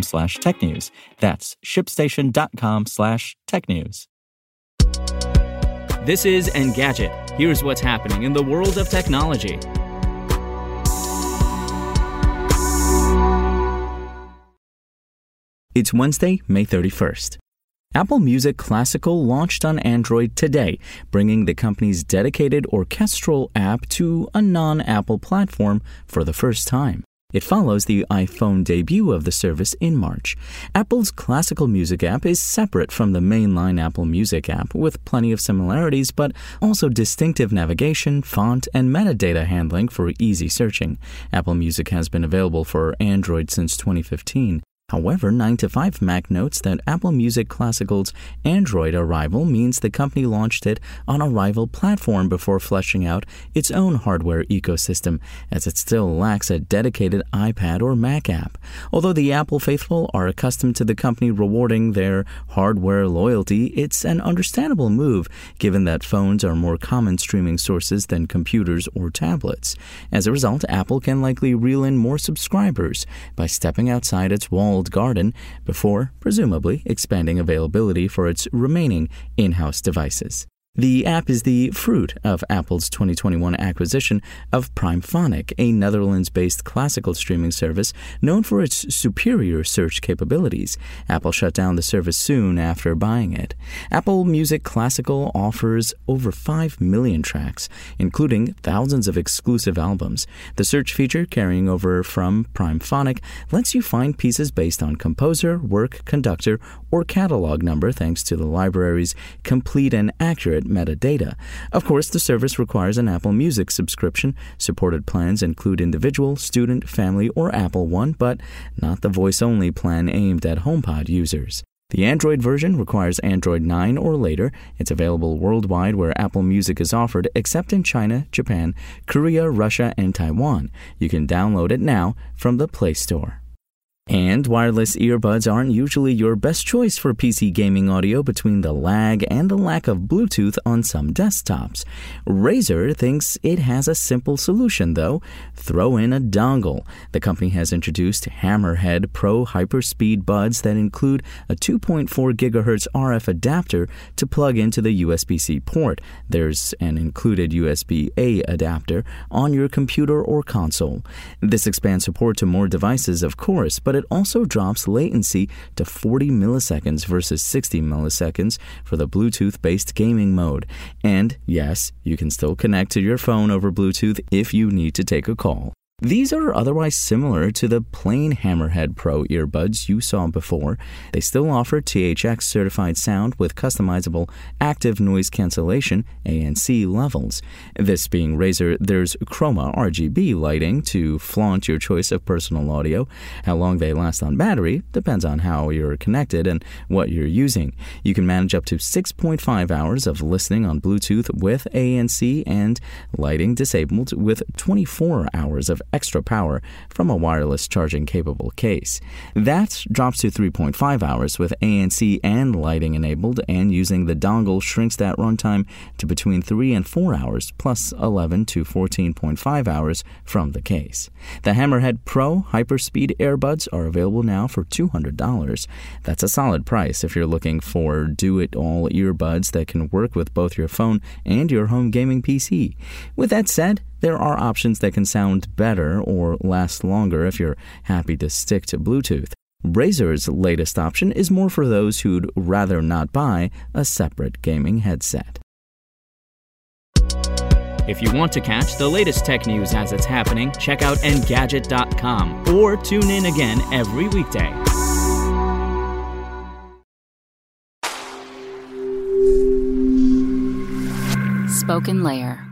slash tech news. That's shipstation.com slash tech news. This is Engadget. Here's what's happening in the world of technology. It's Wednesday, May 31st. Apple Music Classical launched on Android today, bringing the company's dedicated orchestral app to a non Apple platform for the first time. It follows the iPhone debut of the service in March. Apple's classical music app is separate from the mainline Apple Music app, with plenty of similarities, but also distinctive navigation, font, and metadata handling for easy searching. Apple Music has been available for Android since 2015. However, 9 to 5 Mac notes that Apple Music Classical's Android arrival means the company launched it on a rival platform before fleshing out its own hardware ecosystem, as it still lacks a dedicated iPad or Mac app. Although the Apple faithful are accustomed to the company rewarding their hardware loyalty, it's an understandable move given that phones are more common streaming sources than computers or tablets. As a result, Apple can likely reel in more subscribers by stepping outside its walls walled garden before, presumably, expanding availability for its remaining in house devices. The app is the fruit of Apple's 2021 acquisition of Primephonic, a Netherlands based classical streaming service known for its superior search capabilities. Apple shut down the service soon after buying it. Apple Music Classical offers over 5 million tracks, including thousands of exclusive albums. The search feature carrying over from Primephonic lets you find pieces based on composer, work, conductor, or catalog number thanks to the library's complete and accurate metadata. Of course, the service requires an Apple Music subscription. Supported plans include individual, student, family, or Apple One, but not the voice only plan aimed at HomePod users. The Android version requires Android 9 or later. It's available worldwide where Apple Music is offered, except in China, Japan, Korea, Russia, and Taiwan. You can download it now from the Play Store. And wireless earbuds aren't usually your best choice for PC gaming audio between the lag and the lack of Bluetooth on some desktops. Razer thinks it has a simple solution, though throw in a dongle. The company has introduced Hammerhead Pro Hyperspeed buds that include a 2.4 GHz RF adapter to plug into the USB C port. There's an included USB A adapter on your computer or console. This expands support to more devices, of course, but but it also drops latency to 40 milliseconds versus 60 milliseconds for the Bluetooth based gaming mode. And yes, you can still connect to your phone over Bluetooth if you need to take a call. These are otherwise similar to the plain Hammerhead Pro earbuds you saw before. They still offer THX certified sound with customizable active noise cancellation ANC levels. This being Razer, there's Chroma RGB lighting to flaunt your choice of personal audio. How long they last on battery depends on how you're connected and what you're using. You can manage up to 6.5 hours of listening on Bluetooth with ANC and lighting disabled with 24 hours of extra power from a wireless charging capable case. That drops to 3.5 hours with ANC and lighting enabled, and using the dongle shrinks that runtime to between 3 and 4 hours, plus 11 to 14.5 hours from the case. The Hammerhead Pro Hyperspeed earbuds are available now for $200. That's a solid price if you're looking for do it all earbuds that can work with both your phone and your home gaming PC. With that said, there are options that can sound better or last longer if you're happy to stick to Bluetooth. Razer's latest option is more for those who'd rather not buy a separate gaming headset. If you want to catch the latest tech news as it's happening, check out Engadget.com or tune in again every weekday. Spoken Layer